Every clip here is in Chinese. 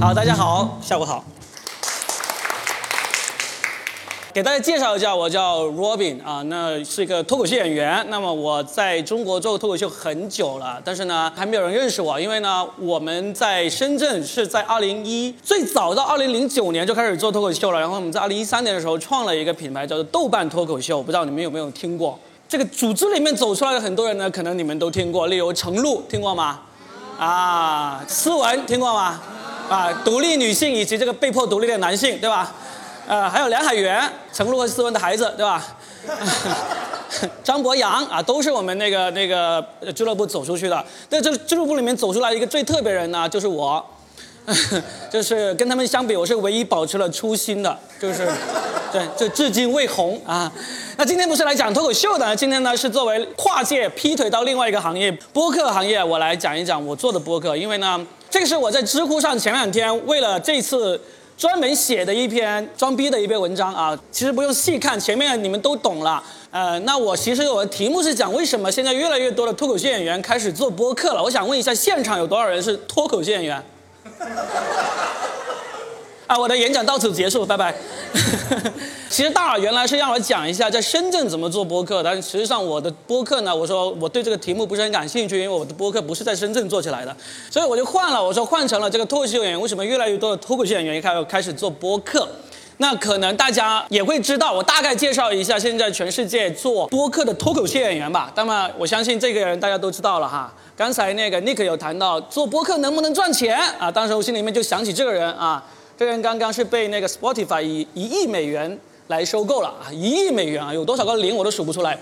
好，大家好，下午好。给大家介绍一下，我叫 Robin 啊，那是一个脱口秀演员。那么我在中国做脱口秀很久了，但是呢，还没有人认识我，因为呢，我们在深圳是在2001最早到2009年就开始做脱口秀了。然后我们在2013年的时候创了一个品牌，叫做豆瓣脱口秀，不知道你们有没有听过？这个组织里面走出来的很多人呢，可能你们都听过，例如程璐，听过吗？啊，思文听过吗？啊，独立女性以及这个被迫独立的男性，对吧？呃，还有梁海源、陈璐和思文的孩子，对吧？张博洋啊，都是我们那个那个俱乐部走出去的。在这俱乐部里面走出来一个最特别人呢，就是我，就是跟他们相比，我是唯一保持了初心的，就是 对，就至今未红啊。那今天不是来讲脱口秀的，今天呢是作为跨界劈腿到另外一个行业播客行业，我来讲一讲我做的播客，因为呢，这个是我在知乎上前两天为了这次。专门写的一篇装逼的一篇文章啊，其实不用细看，前面你们都懂了。呃，那我其实我的题目是讲为什么现在越来越多的脱口秀演员开始做播客了。我想问一下，现场有多少人是脱口秀演员？啊，我的演讲到此结束，拜拜。其实大耳原来是让我讲一下在深圳怎么做播客，但是实际上我的播客呢，我说我对这个题目不是很感兴趣，因为我的播客不是在深圳做起来的，所以我就换了，我说换成了这个脱口秀演员为什么越来越多的脱口秀演员开开始做播客？那可能大家也会知道，我大概介绍一下现在全世界做播客的脱口秀演员吧。那么我相信这个人大家都知道了哈。刚才那个 Nick 有谈到做播客能不能赚钱啊？当时我心里面就想起这个人啊。这人刚刚是被那个 Spotify 以一亿美元来收购了啊，一亿美元啊，有多少个零我都数不出来，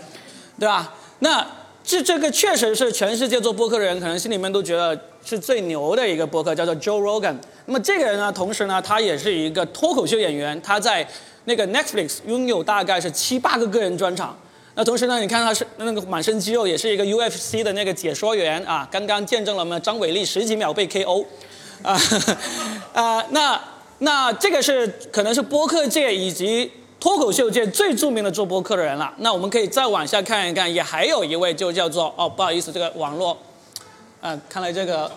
对吧？那这这个确实是全世界做播客的人可能心里面都觉得是最牛的一个播客，叫做 Joe Rogan。那么这个人呢，同时呢，他也是一个脱口秀演员，他在那个 Netflix 拥有大概是七八个个人专场。那同时呢，你看他是那个满身肌肉，也是一个 UFC 的那个解说员啊，刚刚见证了我们张伟丽十几秒被 KO，啊 啊那。那这个是可能是播客界以及脱口秀界最著名的做播客的人了。那我们可以再往下看一看，也还有一位就叫做哦，不好意思，这个网络，啊，看来这个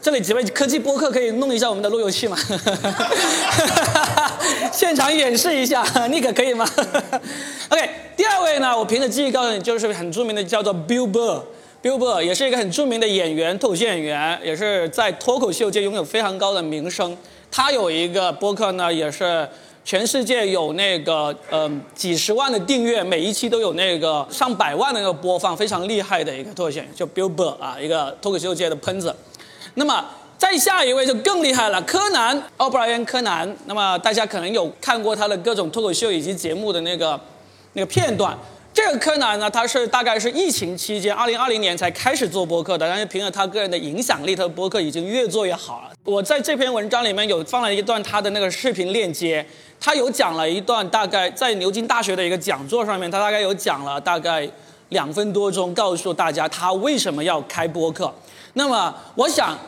这里几位科技播客可以弄一下我们的路由器吗？现场演示一下，那个可以吗？OK，第二位呢，我凭着记忆告诉你，就是很著名的叫做 Bill Burr，Bill Burr 也是一个很著名的演员，脱口秀演员，也是在脱口秀界拥有非常高的名声。他有一个播客呢，也是全世界有那个嗯几十万的订阅，每一期都有那个上百万的那个播放，非常厉害的一个脱口秀，就 Bill Burr 啊，一个脱口秀界的喷子。那么再下一位就更厉害了，柯南，奥布莱恩柯南。那么大家可能有看过他的各种脱口秀以及节目的那个那个片段。这个柯南呢，他是大概是疫情期间，二零二零年才开始做播客的，但是凭着他个人的影响力，他的播客已经越做越好了。我在这篇文章里面有放了一段他的那个视频链接，他有讲了一段大概在牛津大学的一个讲座上面，他大概有讲了大概两分多钟，告诉大家他为什么要开播客。那么我想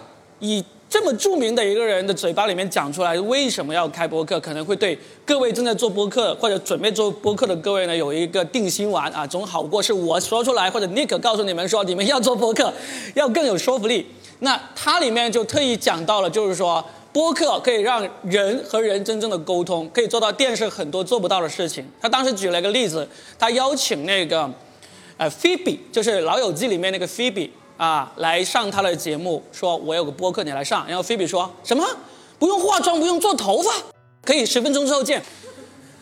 以。这么著名的一个人的嘴巴里面讲出来为什么要开播客，可能会对各位正在做播客或者准备做播客的各位呢有一个定心丸啊，总好过是我说出来或者 Nick 告诉你们说你们要做播客，要更有说服力。那他里面就特意讲到了，就是说播客可以让人和人真正的沟通，可以做到电视很多做不到的事情。他当时举了一个例子，他邀请那个呃 Phoebe，就是《老友记》里面那个 Phoebe。啊，来上他的节目，说我有个播客，你来上。然后菲比说什么？不用化妆，不用做头发，可以十分钟之后见。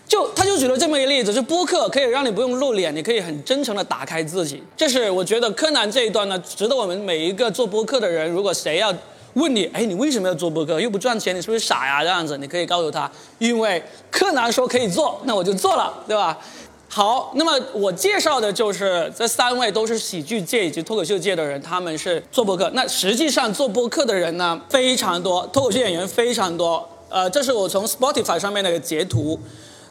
就他就举了这么一个例子，就播客可以让你不用露脸，你可以很真诚的打开自己。这是我觉得柯南这一段呢，值得我们每一个做播客的人，如果谁要问你，哎，你为什么要做播客？又不赚钱，你是不是傻呀？这样子，你可以告诉他，因为柯南说可以做，那我就做了，对吧？好，那么我介绍的就是这三位都是喜剧界以及脱口秀界的人，他们是做播客。那实际上做播客的人呢非常多，脱口秀演员非常多。呃，这是我从 Spotify 上面的一个截图，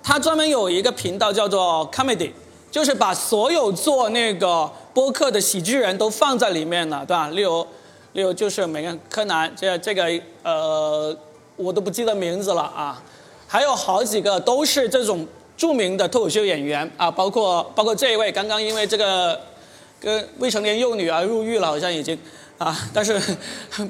他专门有一个频道叫做 Comedy，就是把所有做那个播客的喜剧人都放在里面了，对吧？例如，例如就是每个柯南，这这个呃，我都不记得名字了啊，还有好几个都是这种。著名的脱口秀演员啊，包括包括这一位，刚刚因为这个跟未成年幼女而入狱了，好像已经，啊，但是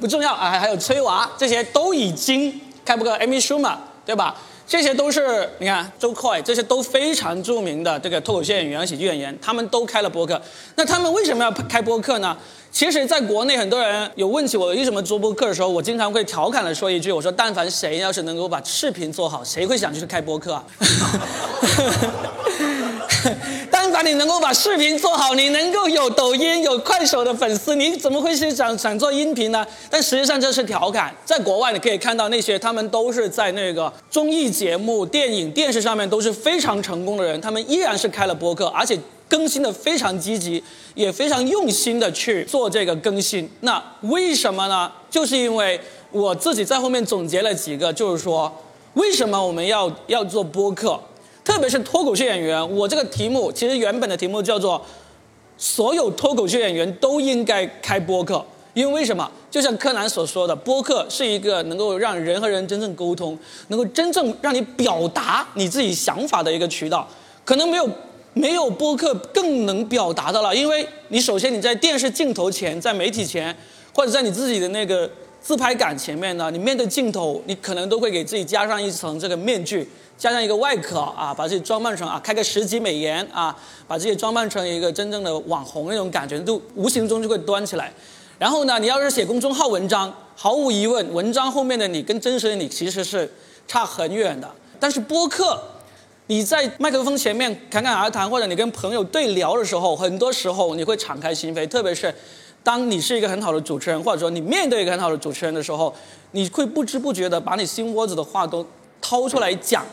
不重要啊，还有崔娃这些都已经开播过，Amy Schumer 对吧？这些都是你看周快，这些都非常著名的这个脱口秀演员、喜剧演员，他们都开了播客。那他们为什么要开播客呢？其实，在国内很多人有问起我为什么做播客的时候，我经常会调侃的说一句：我说，但凡谁要是能够把视频做好，谁会想去开播客啊？你能够把视频做好，你能够有抖音、有快手的粉丝，你怎么会是想想做音频呢？但实际上这是调侃。在国外你可以看到那些他们都是在那个综艺节目、电影、电视上面都是非常成功的人，他们依然是开了播客，而且更新的非常积极，也非常用心的去做这个更新。那为什么呢？就是因为我自己在后面总结了几个，就是说为什么我们要要做播客。特别是脱口秀演员，我这个题目其实原本的题目叫做“所有脱口秀演员都应该开播客”，因为为什么？就像柯南所说的，播客是一个能够让人和人真正沟通，能够真正让你表达你自己想法的一个渠道。可能没有没有播客更能表达的了，因为你首先你在电视镜头前，在媒体前，或者在你自己的那个自拍杆前面呢，你面对镜头，你可能都会给自己加上一层这个面具。加上一个外壳啊，把自己装扮成啊，开个十级美颜啊，把自己装扮成一个真正的网红那种感觉，都无形中就会端起来。然后呢，你要是写公众号文章，毫无疑问，文章后面的你跟真实的你其实是差很远的。但是播客，你在麦克风前面侃侃而谈，或者你跟朋友对聊的时候，很多时候你会敞开心扉，特别是当你是一个很好的主持人，或者说你面对一个很好的主持人的时候，你会不知不觉的把你心窝子的话都掏出来讲。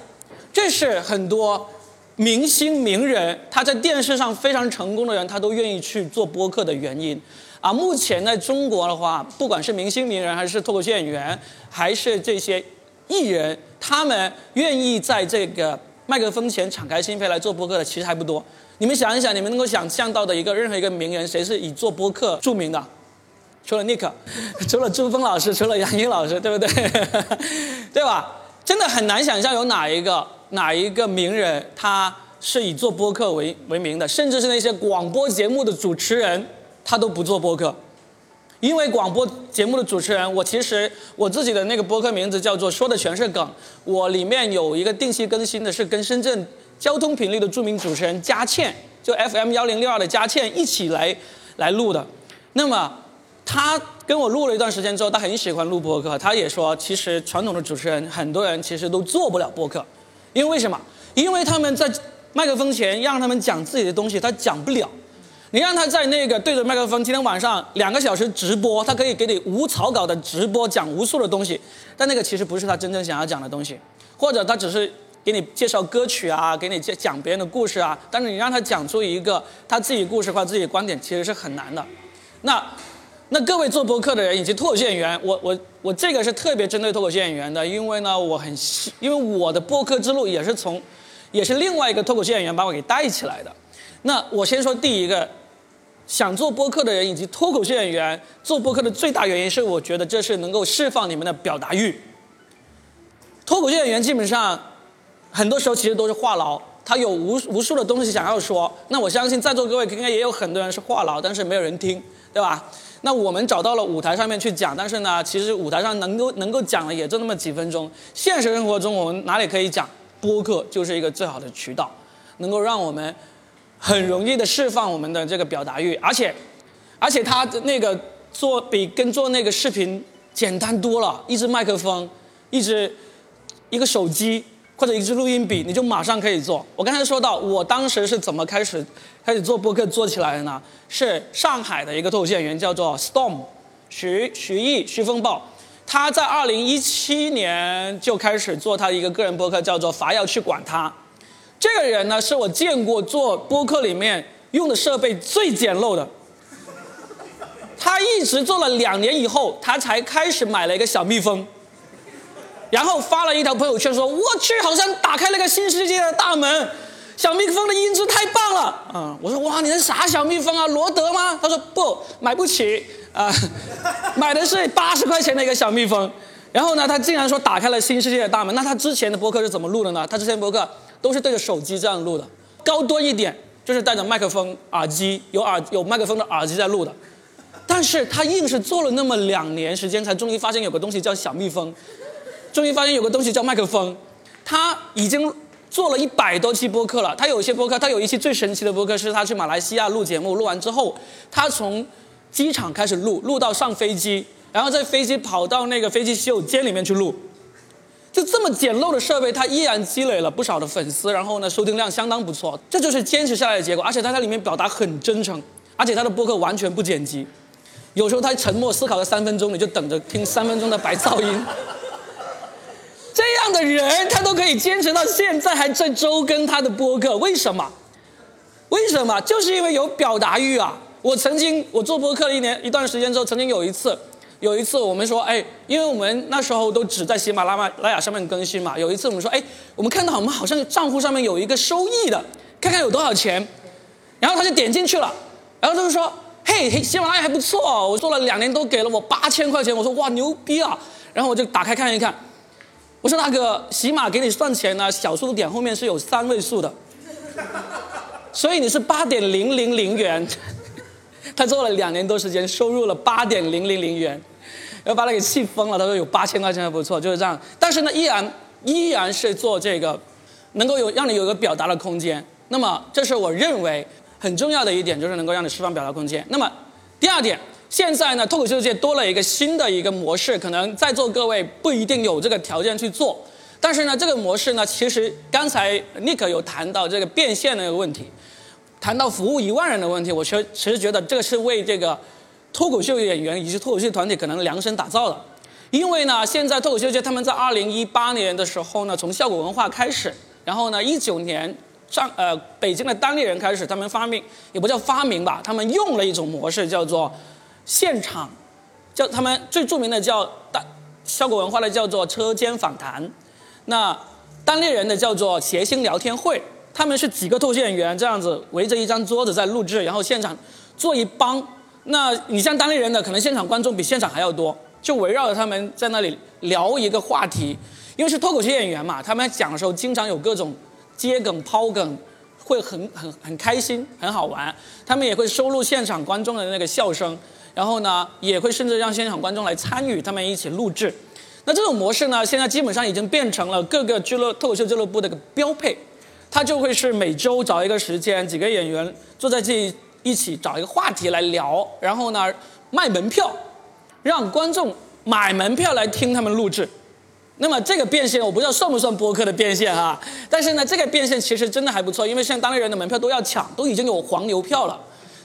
这是很多明星名人他在电视上非常成功的人，他都愿意去做播客的原因。啊，目前在中国的话，不管是明星名人，还是脱口秀演员，还是这些艺人，他们愿意在这个麦克风前敞开心扉来做播客的，其实还不多。你们想一想，你们能够想象到的一个任何一个名人，谁是以做播客著名的？除了 Nick，除了朱峰老师，除了杨颖老师，对不对？对吧？真的很难想象有哪一个。哪一个名人他是以做播客为为名的？甚至是那些广播节目的主持人，他都不做播客，因为广播节目的主持人，我其实我自己的那个播客名字叫做说的全是梗，我里面有一个定期更新的，是跟深圳交通频率的著名主持人佳倩，就 FM 幺零六二的佳倩一起来来录的。那么他跟我录了一段时间之后，他很喜欢录播客，他也说，其实传统的主持人很多人其实都做不了播客。因为什么？因为他们在麦克风前让他们讲自己的东西，他讲不了。你让他在那个对着麦克风，今天晚上两个小时直播，他可以给你无草稿的直播，讲无数的东西。但那个其实不是他真正想要讲的东西，或者他只是给你介绍歌曲啊，给你讲讲别人的故事啊。但是你让他讲出一个他自己故事或者自己观点，其实是很难的。那。那各位做播客的人以及脱口秀演员，我我我这个是特别针对脱口秀演员的，因为呢，我很因为我的播客之路也是从，也是另外一个脱口秀演员把我给带起来的。那我先说第一个，想做播客的人以及脱口秀演员做播客的最大原因是，我觉得这是能够释放你们的表达欲。脱口秀演员基本上，很多时候其实都是话痨，他有无无数的东西想要说。那我相信在座各位应该也有很多人是话痨，但是没有人听，对吧？那我们找到了舞台上面去讲，但是呢，其实舞台上能够能够讲的也就那么几分钟。现实生活中我们哪里可以讲？播客就是一个最好的渠道，能够让我们很容易的释放我们的这个表达欲，而且，而且它那个做比跟做那个视频简单多了，一支麦克风，一支一个手机。或者一支录音笔，你就马上可以做。我刚才说到，我当时是怎么开始开始做播客做起来的呢？是上海的一个脱口秀演员叫做 Storm，徐徐艺徐风暴，他在二零一七年就开始做他的一个个人播客，叫做伐要去管他。这个人呢，是我见过做播客里面用的设备最简陋的。他一直做了两年以后，他才开始买了一个小蜜蜂。然后发了一条朋友圈说：“我去，好像打开了个新世界的大门，小蜜蜂的音质太棒了。”啊，我说：“哇，你是啥小蜜蜂啊？罗德吗？”他说：“不，买不起啊，买的是八十块钱的一个小蜜蜂。”然后呢，他竟然说打开了新世界的大门。那他之前的播客是怎么录的呢？他之前播客都是对着手机这样录的，高端一点就是带着麦克风、耳机，有耳有麦克风的耳机在录的。但是他硬是做了那么两年时间，才终于发现有个东西叫小蜜蜂，终于发现有个东西叫麦克风。他已经做了一百多期播客了。他有一些播客，他有一期最神奇的播客是他去马来西亚录节目，录完之后，他从机场开始录，录到上飞机，然后在飞机跑到那个飞机洗手间里面去录。就这么简陋的设备，他依然积累了不少的粉丝，然后呢，收听量相当不错。这就是坚持下来的结果。而且他在里面表达很真诚，而且他的播客完全不剪辑。有时候他沉默思考了三分钟，你就等着听三分钟的白噪音。样的人，他都可以坚持到现在，还在周更他的播客，为什么？为什么？就是因为有表达欲啊！我曾经我做播客一年一段时间之后，曾经有一次。有一次我们说，哎，因为我们那时候都只在喜马拉雅上面更新嘛。有一次我们说，哎，我们看到我们好像账户上面有一个收益的，看看有多少钱。然后他就点进去了，然后他就说，嘿，喜马拉雅还不错，我做了两年都给了我八千块钱。我说哇，牛逼啊！然后我就打开看一看，我说大哥，起码给你算钱呢，小数点后面是有三位数的，所以你是八点零零零元。他做了两年多时间，收入了八点零零零元，然后把他给气疯了。他说有八千块钱还不错，就是这样。但是呢，依然依然是做这个，能够有让你有一个表达的空间。那么，这是我认为很重要的一点，就是能够让你释放表达空间。那么，第二点，现在呢，脱口秀界多了一个新的一个模式，可能在座各位不一定有这个条件去做。但是呢，这个模式呢，其实刚才 Nick 有谈到这个变现的一个问题。谈到服务一万人的问题，我其实其实觉得这个是为这个脱口秀演员以及脱口秀团体可能量身打造的，因为呢，现在脱口秀界他们在二零一八年的时候呢，从效果文化开始，然后呢，一九年上呃北京的当地人开始，他们发明也不叫发明吧，他们用了一种模式叫做现场，叫他们最著名的叫大效果文化的叫做车间访谈，那单立人的叫做谐星聊天会。他们是几个脱口秀演员这样子围着一张桌子在录制，然后现场坐一帮。那你像单立人的，可能现场观众比现场还要多，就围绕着他们在那里聊一个话题。因为是脱口秀演员嘛，他们讲的时候经常有各种接梗抛梗，会很很很开心，很好玩。他们也会收录现场观众的那个笑声，然后呢，也会甚至让现场观众来参与，他们一起录制。那这种模式呢，现在基本上已经变成了各个俱乐脱口秀俱乐部的一个标配。他就会是每周找一个时间，几个演员坐在这一起找一个话题来聊，然后呢卖门票，让观众买门票来听他们录制。那么这个变现我不知道算不算播客的变现哈，但是呢这个变现其实真的还不错，因为现在当地人的门票都要抢，都已经有黄牛票了，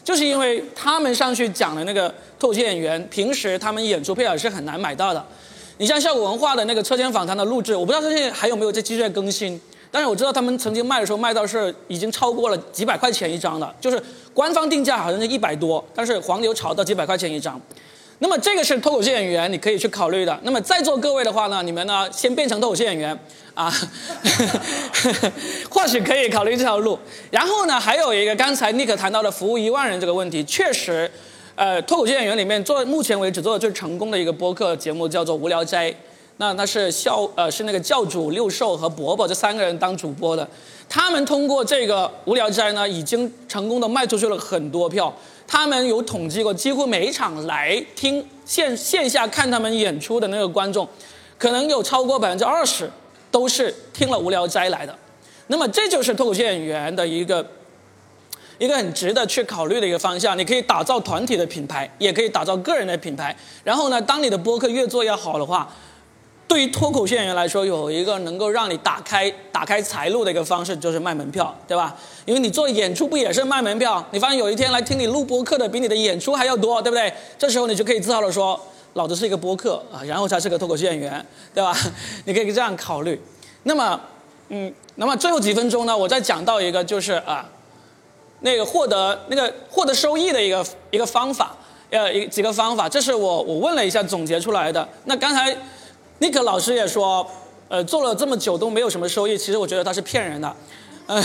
就是因为他们上去讲的那个脱口秀演员，平时他们演出票也是很难买到的。你像效果文化的那个车间访谈的录制，我不知道最近还有没有在继续在更新。但是我知道他们曾经卖的时候卖到是已经超过了几百块钱一张的，就是官方定价好像是一百多，但是黄牛炒到几百块钱一张。那么这个是脱口秀演员，你可以去考虑的。那么在座各位的话呢，你们呢先变成脱口秀演员啊，或许可以考虑这条路。然后呢，还有一个刚才尼克谈到的服务一万人这个问题，确实，呃，脱口秀演员里面做目前为止做的最成功的一个播客节目叫做《无聊斋》。那那是教呃是那个教主六兽和伯伯这三个人当主播的，他们通过这个无聊斋呢，已经成功的卖出去了很多票。他们有统计过，几乎每一场来听线线下看他们演出的那个观众，可能有超过百分之二十都是听了无聊斋来的。那么这就是脱口秀演员的一个一个很值得去考虑的一个方向。你可以打造团体的品牌，也可以打造个人的品牌。然后呢，当你的播客越做越好的话。对于脱口秀演员来说，有一个能够让你打开打开财路的一个方式，就是卖门票，对吧？因为你做演出不也是卖门票？你发现有一天来听你录播客的比你的演出还要多，对不对？这时候你就可以自豪的说，老子是一个播客啊，然后才是个脱口秀演员，对吧？你可以这样考虑。那么，嗯，那么最后几分钟呢，我再讲到一个，就是啊，那个获得那个获得收益的一个一个方法，呃，一几个方法，这是我我问了一下总结出来的。那刚才。尼克老师也说，呃，做了这么久都没有什么收益。其实我觉得他是骗人的，嗯，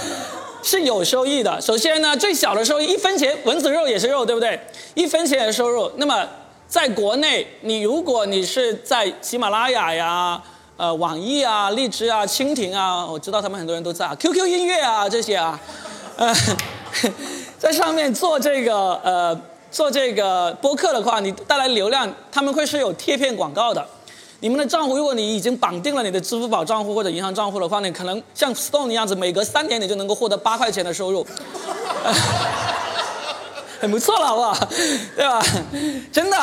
是有收益的。首先呢，最小的收益一分钱，蚊子肉也是肉，对不对？一分钱的收入。那么在国内，你如果你是在喜马拉雅呀、呃网易啊、荔枝啊、蜻蜓啊，我知道他们很多人都在啊，QQ 音乐啊这些啊，呃，在上面做这个呃。做这个播客的话，你带来流量，他们会是有贴片广告的。你们的账户，如果你已经绑定了你的支付宝账户或者银行账户的话，你可能像 Stone 一样子，每隔三年你就能够获得八块钱的收入，很不错了，好不好？对吧？真的，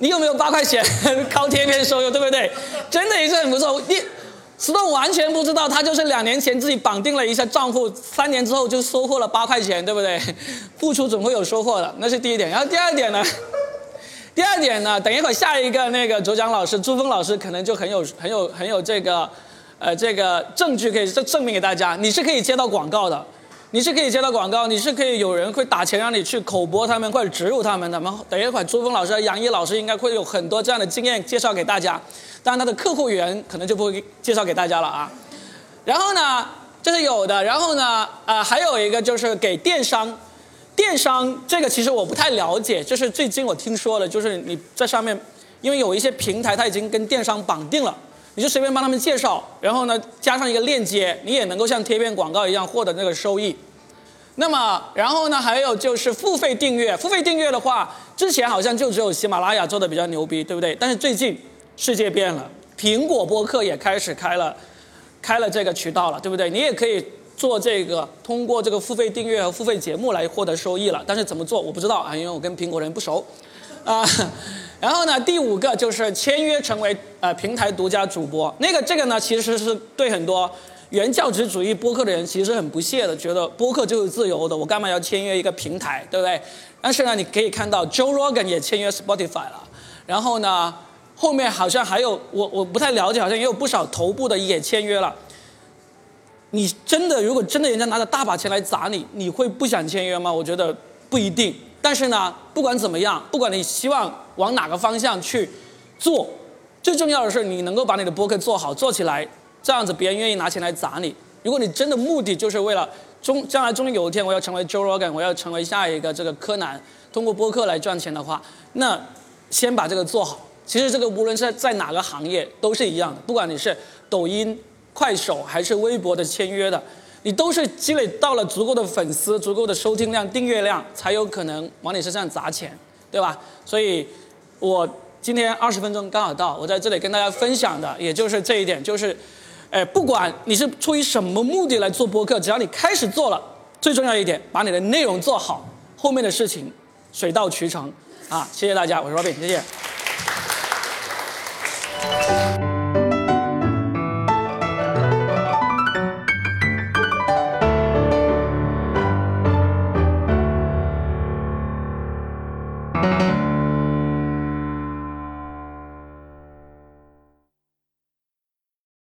你有没有八块钱靠天天收入，对不对？真的也是很不错。你 Stone 完全不知道，他就是两年前自己绑定了一下账户，三年之后就收获了八块钱，对不对？付出总会有收获的，那是第一点。然后第二点呢？第二点呢，等一会儿下一个那个主讲老师朱峰老师可能就很有很有很有这个，呃，这个证据可以证证明给大家，你是可以接到广告的，你是可以接到广告，你是可以有人会打钱让你去口播他们或者植入他们的。然后等一会儿朱峰老师、杨毅老师应该会有很多这样的经验介绍给大家，当然他的客户源可能就不会介绍给大家了啊。然后呢，这是有的，然后呢，呃，还有一个就是给电商。电商这个其实我不太了解，就是最近我听说了，就是你在上面，因为有一些平台它已经跟电商绑定了，你就随便帮他们介绍，然后呢加上一个链接，你也能够像贴片广告一样获得那个收益。那么然后呢还有就是付费订阅，付费订阅的话，之前好像就只有喜马拉雅做的比较牛逼，对不对？但是最近世界变了，苹果播客也开始开了，开了这个渠道了，对不对？你也可以。做这个，通过这个付费订阅和付费节目来获得收益了，但是怎么做我不知道啊，因为我跟苹果人不熟，啊，然后呢，第五个就是签约成为呃平台独家主播，那个这个呢其实是对很多原教旨主义播客的人其实很不屑的，觉得播客就是自由的，我干嘛要签约一个平台，对不对？但是呢，你可以看到 Joe Rogan 也签约 Spotify 了，然后呢，后面好像还有我我不太了解，好像也有不少头部的也签约了。你真的，如果真的人家拿着大把钱来砸你，你会不想签约吗？我觉得不一定。但是呢，不管怎么样，不管你希望往哪个方向去做，最重要的是你能够把你的播客做好做起来，这样子别人愿意拿钱来砸你。如果你真的目的就是为了终将来终于有一天我要成为 Joe Rogan，我要成为下一个这个柯南，通过播客来赚钱的话，那先把这个做好。其实这个无论是在哪个行业都是一样的，不管你是抖音。快手还是微博的签约的，你都是积累到了足够的粉丝、足够的收听量、订阅量，才有可能往你身上砸钱，对吧？所以，我今天二十分钟刚好到，我在这里跟大家分享的，也就是这一点，就是，哎，不管你是出于什么目的来做播客，只要你开始做了，最重要一点，把你的内容做好，后面的事情水到渠成。啊，谢谢大家，我是 Robin，谢谢。